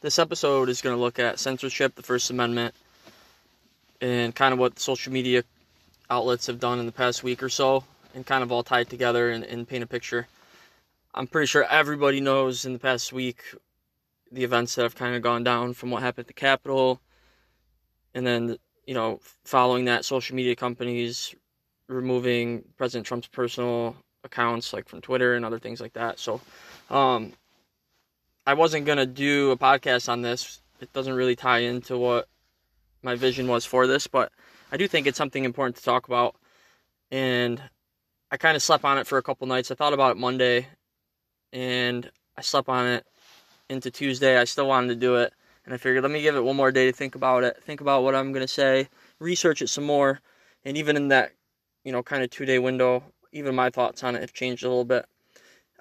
This episode is going to look at censorship, the First Amendment, and kind of what social media outlets have done in the past week or so, and kind of all tied together and, and paint a picture. I'm pretty sure everybody knows in the past week the events that have kind of gone down from what happened at the Capitol, and then you know following that, social media companies removing President Trump's personal accounts like from Twitter and other things like that. So, um, I wasn't gonna do a podcast on this. It doesn't really tie into what my vision was for this, but I do think it's something important to talk about. And I kind of slept on it for a couple nights. I thought about it Monday, and I slept on it into Tuesday. I still wanted to do it, and I figured let me give it one more day to think about it, think about what I'm gonna say, research it some more, and even in that, you know, kind of two day window, even my thoughts on it have changed a little bit.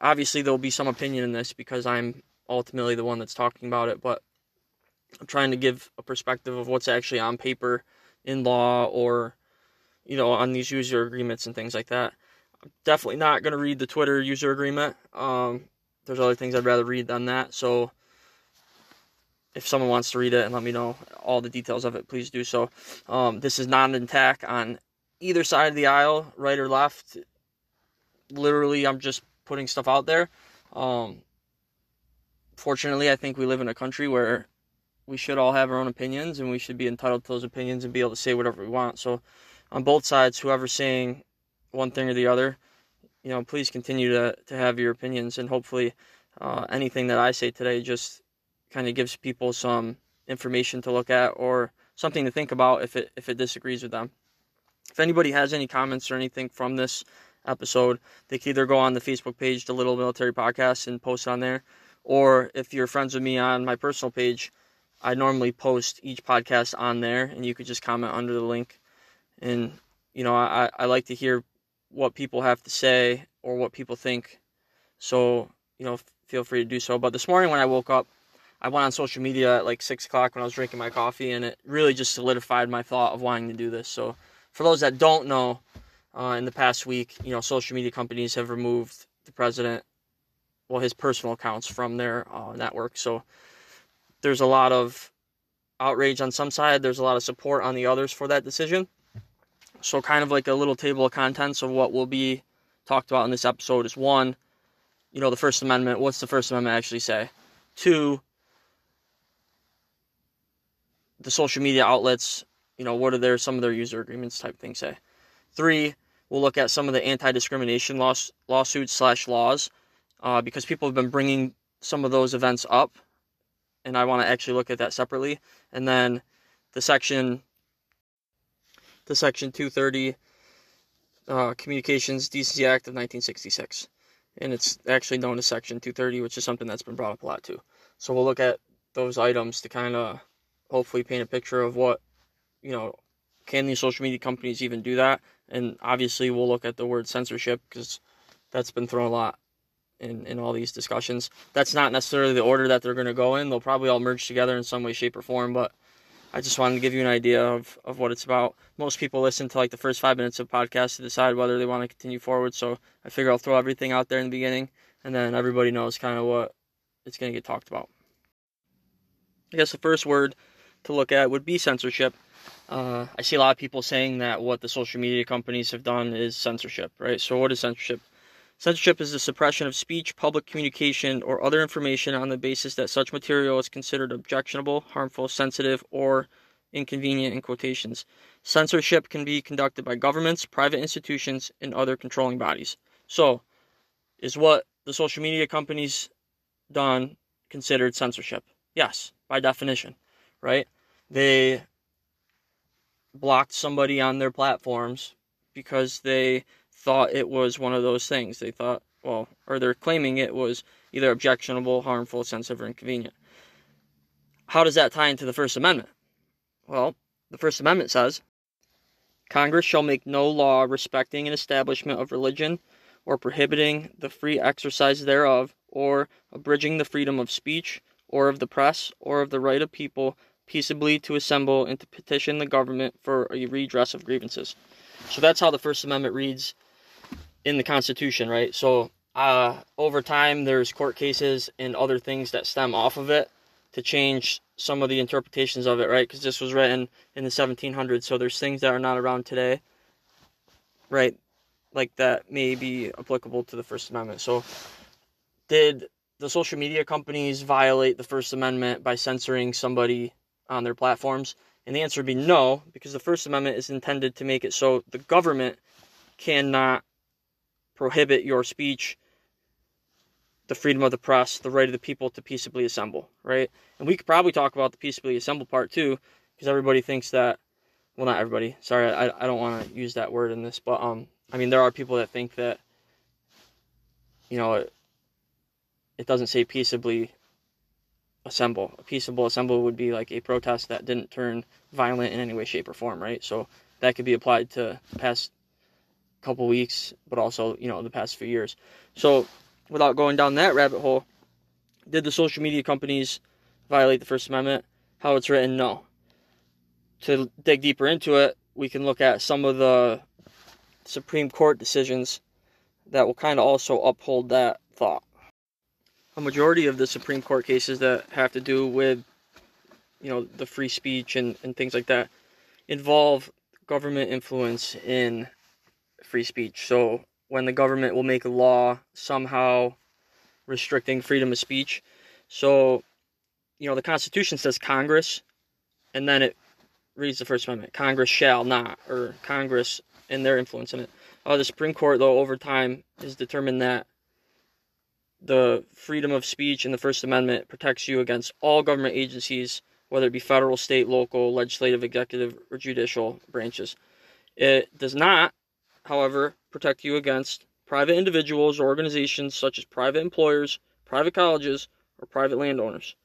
Obviously, there'll be some opinion in this because I'm ultimately the one that's talking about it, but I'm trying to give a perspective of what's actually on paper in law or, you know, on these user agreements and things like that. I'm definitely not going to read the Twitter user agreement. Um, there's other things I'd rather read than that. So if someone wants to read it and let me know all the details of it, please do so. Um, this is not an attack on either side of the aisle, right or left. Literally, I'm just putting stuff out there. Um, fortunately, I think we live in a country where we should all have our own opinions and we should be entitled to those opinions and be able to say whatever we want. So, on both sides, whoever's saying one thing or the other, you know, please continue to, to have your opinions and hopefully uh, anything that I say today just kind of gives people some information to look at or something to think about if it if it disagrees with them. If anybody has any comments or anything from this episode, they can either go on the Facebook page, the Little Military Podcast, and post on there, or if you're friends with me on my personal page, I normally post each podcast on there, and you could just comment under the link. And you know, I I like to hear what people have to say or what people think. So you know, feel free to do so. But this morning when I woke up, I went on social media at like six o'clock when I was drinking my coffee, and it really just solidified my thought of wanting to do this. So for those that don't know, uh, in the past week, you know, social media companies have removed the president well his personal accounts from their uh, network. So there's a lot of outrage on some side. There's a lot of support on the others for that decision. So kind of like a little table of contents of what will be talked about in this episode is one, you know, the First Amendment. What's the First Amendment actually say? Two, the social media outlets. You know, what are their some of their user agreements type things say? Three, we'll look at some of the anti-discrimination laws, lawsuits slash laws uh, because people have been bringing some of those events up, and I want to actually look at that separately. And then the section, the section 230 uh, Communications Decency Act of 1966, and it's actually known as Section 230, which is something that's been brought up a lot too. So we'll look at those items to kind of hopefully paint a picture of what you know can these social media companies even do that and obviously we'll look at the word censorship because that's been thrown a lot in, in all these discussions. That's not necessarily the order that they're going to go in. They'll probably all merge together in some way, shape, or form, but I just wanted to give you an idea of, of what it's about. Most people listen to like the first five minutes of podcast to decide whether they want to continue forward, so I figure I'll throw everything out there in the beginning, and then everybody knows kind of what it's going to get talked about. I guess the first word to look at would be censorship. Uh, I see a lot of people saying that what the social media companies have done is censorship, right? So, what is censorship? Censorship is the suppression of speech, public communication, or other information on the basis that such material is considered objectionable, harmful, sensitive, or inconvenient in quotations. Censorship can be conducted by governments, private institutions, and other controlling bodies. So, is what the social media companies done considered censorship? Yes, by definition, right? They blocked somebody on their platforms because they thought it was one of those things. They thought, well, or they're claiming it was either objectionable, harmful, sensitive, or inconvenient. How does that tie into the First Amendment? Well, the First Amendment says Congress shall make no law respecting an establishment of religion or prohibiting the free exercise thereof or abridging the freedom of speech or of the press or of the right of people peaceably to assemble and to petition the government for a redress of grievances. So that's how the First Amendment reads in the Constitution, right? So uh, over time, there's court cases and other things that stem off of it to change some of the interpretations of it, right? Because this was written in the 1700s, so there's things that are not around today, right? Like that may be applicable to the First Amendment. So, did the social media companies violate the First Amendment by censoring somebody on their platforms? And the answer would be no, because the First Amendment is intended to make it so the government cannot prohibit your speech, the freedom of the press, the right of the people to peaceably assemble, right? And we could probably talk about the peaceably assemble part too, because everybody thinks that, well, not everybody, sorry, I, I don't want to use that word in this, but, um, I mean, there are people that think that, you know, it, it doesn't say peaceably assemble. A peaceable assemble would be like a protest that didn't turn violent in any way, shape, or form, right? So that could be applied to the past couple weeks, but also, you know, the past few years. So without going down that rabbit hole, did the social media companies violate the First Amendment? How it's written, no. To dig deeper into it, we can look at some of the Supreme Court decisions that will kind of also uphold that thought a majority of the Supreme Court cases that have to do with, you know, the free speech and, and things like that involve government influence in free speech. So when the government will make a law somehow restricting freedom of speech. So, you know, the Constitution says Congress, and then it reads the First Amendment Congress shall not, or Congress and their influence in it. Uh, the Supreme Court, though, over time has determined that the freedom of speech in the First Amendment protects you against all government agencies, whether it be federal, state, local, legislative, executive, or judicial branches. It does not, however, protect you against private individuals or organizations such as private employers, private colleges, or private landowners.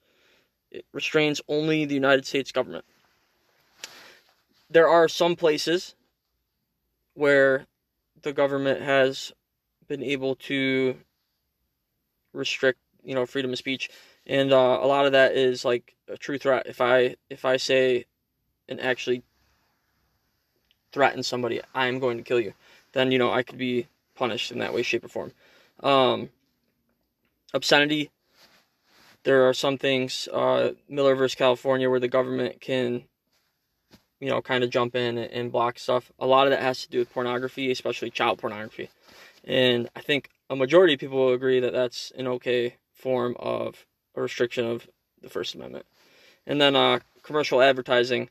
It restrains only the United States government. There are some places where the government has been able to restrict you know freedom of speech. And uh, a lot of that is like a true threat. If i if i say and actually threaten somebody i am going to kill you. Then you know i could be punished in that way shape or form. Um, obscenity. There are some things uh, miller versus california where the government can you know kind of jump in and block stuff. A lot of that has to do with pornography especially child pornography. And i think a majority of people will agree that that's an okay form of a restriction of the First Amendment. And then uh, commercial advertising.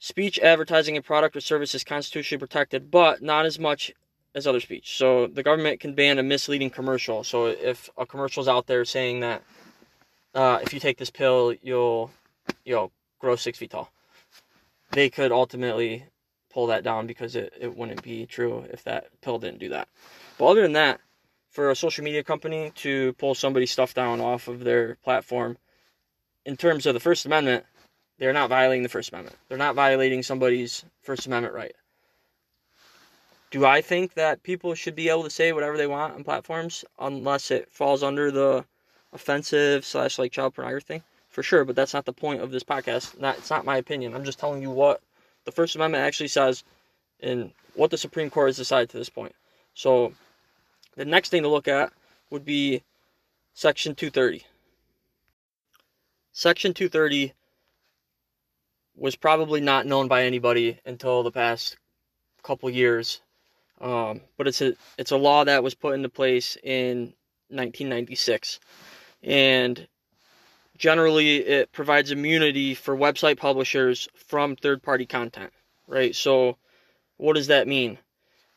Speech advertising a product or service is constitutionally protected, but not as much as other speech. So the government can ban a misleading commercial. So if a commercial is out there saying that uh, if you take this pill, you'll you'll grow six feet tall, they could ultimately pull that down because it, it wouldn't be true if that pill didn't do that. But other than that, for a social media company to pull somebody's stuff down off of their platform, in terms of the First Amendment, they're not violating the First Amendment. They're not violating somebody's First Amendment right. Do I think that people should be able to say whatever they want on platforms unless it falls under the offensive slash like child pornography thing? For sure, but that's not the point of this podcast. Not it's not my opinion. I'm just telling you what the First Amendment actually says and what the Supreme Court has decided to this point. So the next thing to look at would be Section 230. Section 230 was probably not known by anybody until the past couple years, um, but it's a it's a law that was put into place in 1996, and generally it provides immunity for website publishers from third-party content. Right. So, what does that mean?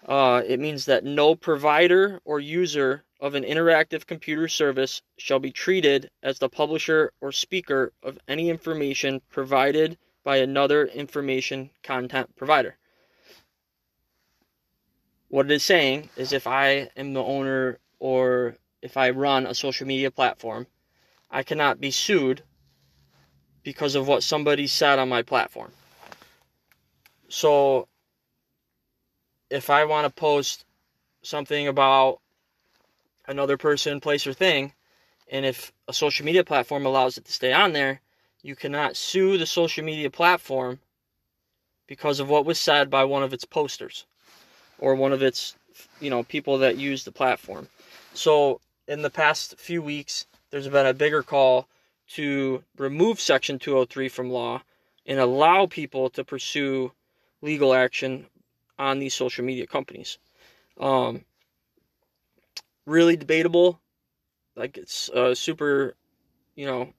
Uh, it means that no provider or user of an interactive computer service shall be treated as the publisher or speaker of any information provided by another information content provider. What it is saying is if I am the owner or if I run a social media platform, I cannot be sued because of what somebody said on my platform. So if I want to post something about another person, place, or thing, and if a social media platform allows it to stay on there, you cannot sue the social media platform because of what was said by one of its posters or one of its you know people that use the platform. So in the past few weeks, there's been a bigger call to remove Section 203 from law and allow people to pursue legal action on these social media companies. Um, really debatable. Like it's a super, you know,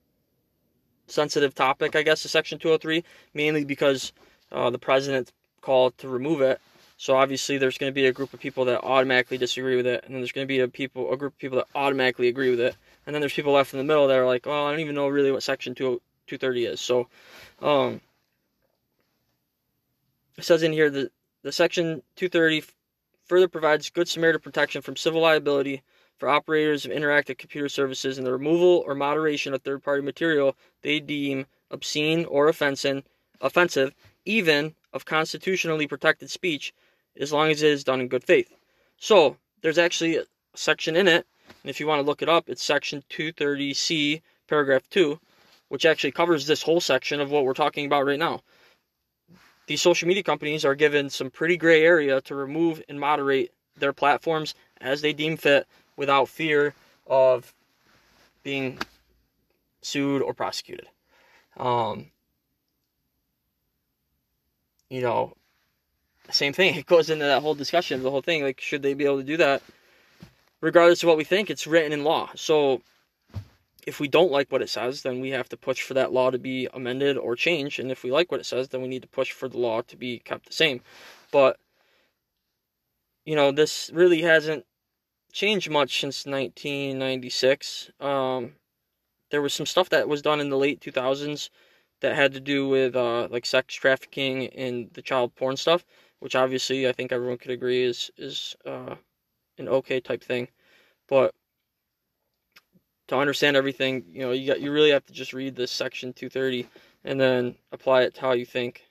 sensitive topic, I guess, is Section 203, mainly because uh, the president called to remove it. So obviously, there's going to be a group of people that automatically disagree with it, and then there's going to be a people, a group of people that automatically agree with it, and then there's people left in the middle that are like, "Oh, I don't even know really what Section 2, 230 is." So, um, it says in here that the Section 230 further provides Good Samaritan protection from civil liability for operators of interactive computer services and the removal or moderation of third party material they deem obscene or offensive, even of constitutionally protected speech, as long as it is done in good faith. So, there's actually a section in it, and if you want to look it up, it's section 230C, paragraph 2, which actually covers this whole section of what we're talking about right now. These social media companies are given some pretty gray area to remove and moderate their platforms as they deem fit without fear of being sued or prosecuted. Um, you know, same thing. It goes into that whole discussion the whole thing. Like, should they be able to do that? Regardless of what we think, it's written in law. So, if we don't like what it says, then we have to push for that law to be amended or changed. And if we like what it says, then we need to push for the law to be kept the same. But, you know, this really hasn't changed much since 1996. Um, there was some stuff that was done in the late 2000s that had to do with uh, like sex trafficking and the child porn stuff, which obviously I think everyone could agree is is uh, an okay type thing. But to understand everything, you know, you got you really have to just read this section 230 and then apply it to how you think.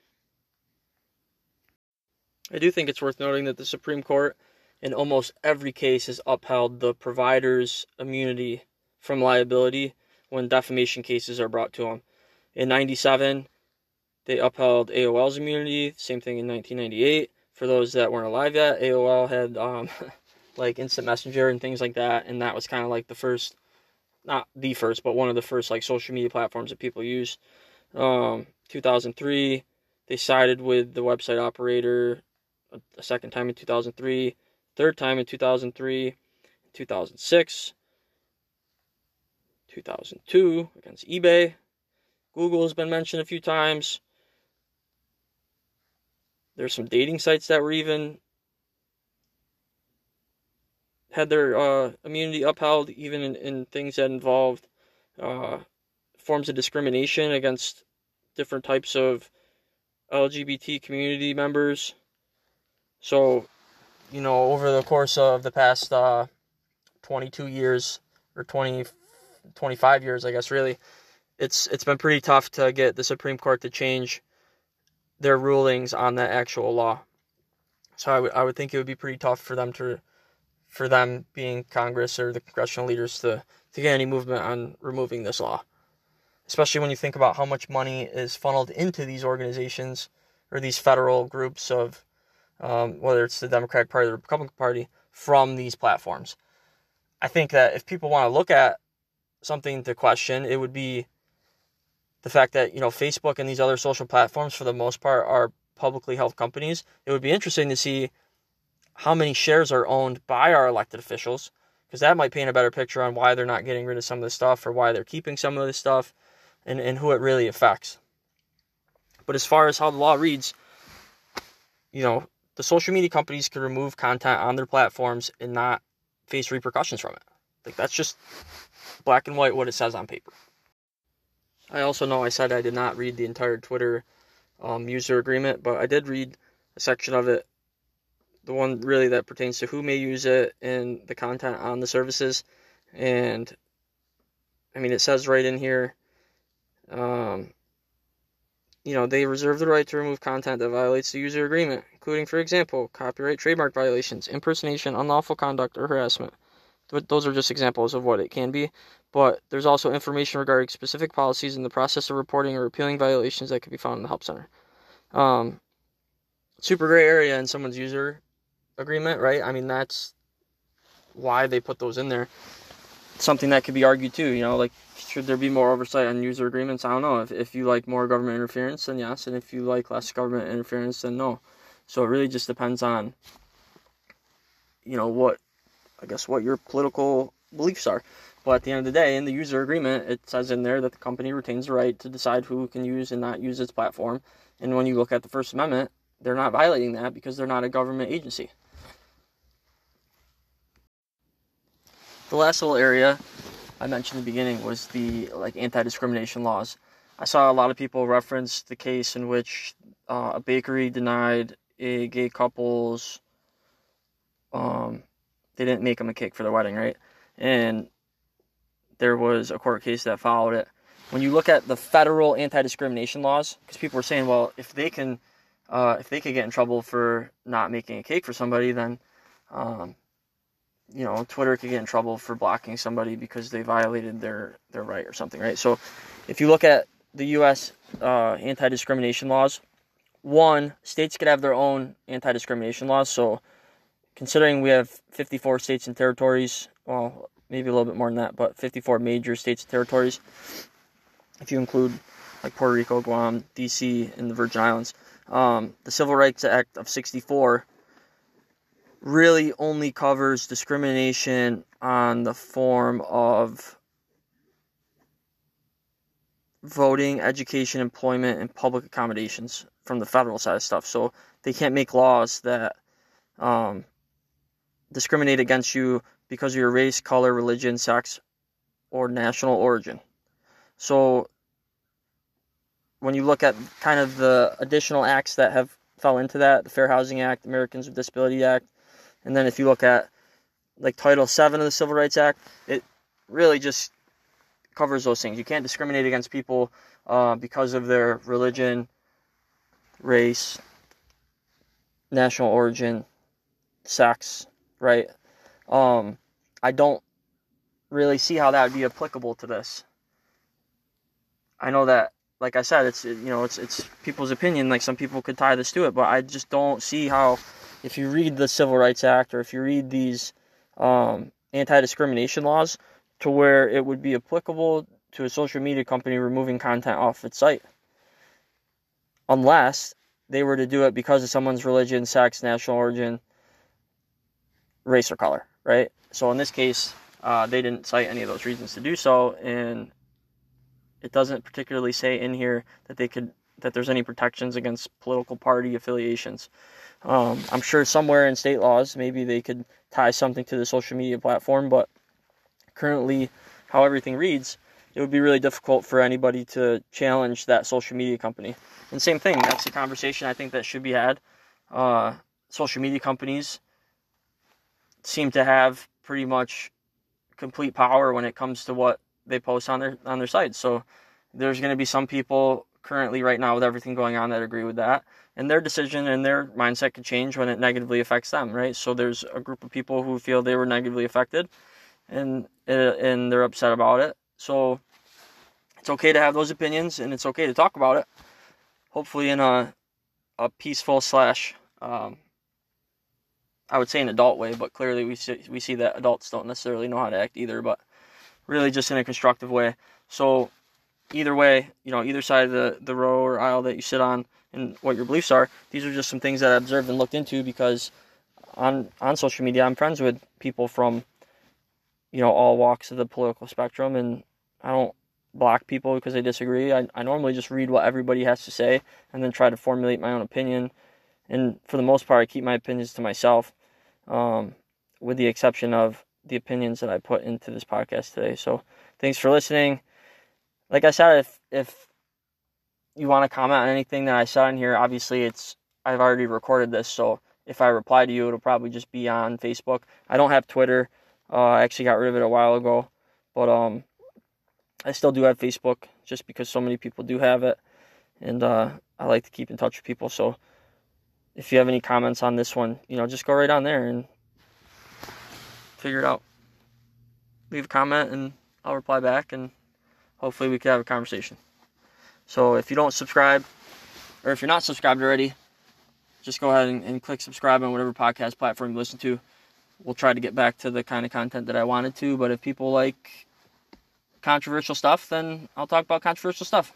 I do think it's worth noting that the Supreme Court in almost every case has upheld the provider's immunity from liability when defamation cases are brought to them. In 97, they upheld AOL's immunity, same thing in 1998. For those that weren't alive yet, AOL had um, like instant messenger and things like that, and that was kind of like the first, not the first, but one of the first like social media platforms that people use. Um, 2003, they sided with the website operator a second time in 2003 third time in 2003, 2006, 2002 against eBay. Google has been mentioned a few times. There's some dating sites that were even had their uh, immunity upheld, even in, in, things that involved uh, forms of discrimination against different types of LGBT community members. So you know, over the course of the past uh, 22 years or 20, 25 years, I guess, really, it's it's been pretty tough to get the Supreme Court to change their rulings on that actual law. So I would I would think it would be pretty tough for them to for them being Congress or the congressional leaders to to get any movement on removing this law. Especially when you think about how much money is funneled into these organizations or these federal groups of um, whether it's the Democratic Party or the Republican Party, from these platforms. I think that if people want to look at something to question, it would be the fact that you know Facebook and these other social platforms, for the most part, are publicly held companies. It would be interesting to see how many shares are owned by our elected officials, because that might paint a better picture on why they're not getting rid of some of this stuff or why they're keeping some of this stuff, and and who it really affects. But as far as how the law reads, you know, the social media companies can remove content on their platforms and not face repercussions from it. Like that's just black and white what it says on paper. I also know I said I did not read the entire Twitter um, user agreement, but I did read a section of it, the one really that pertains to who may use it and the content on the services. And I mean, it says right in here, um, you know, they reserve the right to remove content that violates the user agreement, including, for example, copyright trademark violations, impersonation, unlawful conduct, or harassment. Those are just examples of what it can be. But there's also information regarding specific policies in the process of reporting or appealing violations that can be found in the Help Center. Um, super gray area in someone's user agreement, right? I mean, that's why they put those in there. Something that could be argued too, you know, like should there be more oversight on user agreements? I don't know. If, if you like more government interference, then yes. And if you like less government interference, then no. So it really just depends on, you know, what, I guess, what your political beliefs are. But at the end of the day, in the user agreement, it says in there that the company retains the right to decide who can use and not use its platform. And when you look at the First Amendment, they're not violating that because they're not a government agency. The last little area I mentioned in the beginning was the like anti-discrimination laws. I saw a lot of people reference the case in which uh, a bakery denied a gay couple's um, they didn't make them a cake for their wedding, right? And there was a court case that followed it. When you look at the federal anti-discrimination laws, because people were saying, well, if they can, uh, if they could get in trouble for not making a cake for somebody, then um, you know, Twitter could get in trouble for blocking somebody because they violated their their right or something, right? So, if you look at the U.S. Uh, anti-discrimination laws, one states could have their own anti-discrimination laws. So, considering we have 54 states and territories, well, maybe a little bit more than that, but 54 major states and territories, if you include like Puerto Rico, Guam, D.C., and the Virgin Islands, um, the Civil Rights Act of '64 really only covers discrimination on the form of voting, education, employment, and public accommodations from the federal side of stuff. So they can't make laws that um, discriminate against you because of your race, color, religion, sex, or national origin. So when you look at kind of the additional acts that have fell into that, the Fair Housing Act, Americans with Disability Act, and then if you look at like Title VII of the Civil Rights Act, it really just covers those things. You can't discriminate against people uh, because of their religion, race, national origin, sex, right? Um, I don't really see how that would be applicable to this. I know that, like I said, it's you know it's it's people's opinion. Like some people could tie this to it, but I just don't see how if you read the Civil Rights Act or if you read these um, anti discrimination laws, to where it would be applicable to a social media company removing content off its site. Unless they were to do it because of someone's religion, sex, national origin, race, or color, right? So in this case, uh, they didn't cite any of those reasons to do so, and it doesn't particularly say in here that they could that there's any protections against political party affiliations. Um, I'm sure somewhere in state laws, maybe they could tie something to the social media platform, but currently, how everything reads, it would be really difficult for anybody to challenge that social media company. And same thing, that's a conversation I think that should be had. Uh, social media companies seem to have pretty much complete power when it comes to what they post on their on their sites. So there's going to be some people currently right now with everything going on that agree with that. And their decision and their mindset could change when it negatively affects them right? So there's a group of people who feel they were negatively affected and uh, and they're upset about it. So it's okay to have those opinions and it's okay to talk about it. Hopefully in a a peaceful slash um, I would say an adult way, but clearly we see, we see that adults don't necessarily know how to act either, but really just in a constructive way. So either way, you know, either side of the, the row or aisle that you sit on and what your beliefs are, these are just some things that I observed and looked into because on on social media I'm friends with people from you know all walks of the political spectrum and I don't block people because they disagree. I, I normally just read what everybody has to say and then try to formulate my own opinion. And for the most part, I keep my opinions to myself, um, with the exception of the opinions that I put into this podcast today. So thanks for listening like I said, if if you want to comment on anything that I said in here, obviously it's I've already recorded this, so if I reply to you, it'll probably just be on Facebook. I don't have Twitter. Uh, I actually got rid of it a while ago, but um, I still do have Facebook just because so many people do have it, and uh, I like to keep in touch with people. So if you have any comments on this one, you know, just go right on there and figure it out. Leave a comment and I'll reply back and hopefully we can have a conversation. So if you don't subscribe, or if you're not subscribed already, just go ahead and, and, click subscribe on whatever podcast platform you listen to. We'll try to get back to the kind of content that I wanted to, but if people like controversial stuff, then I'll talk about controversial stuff.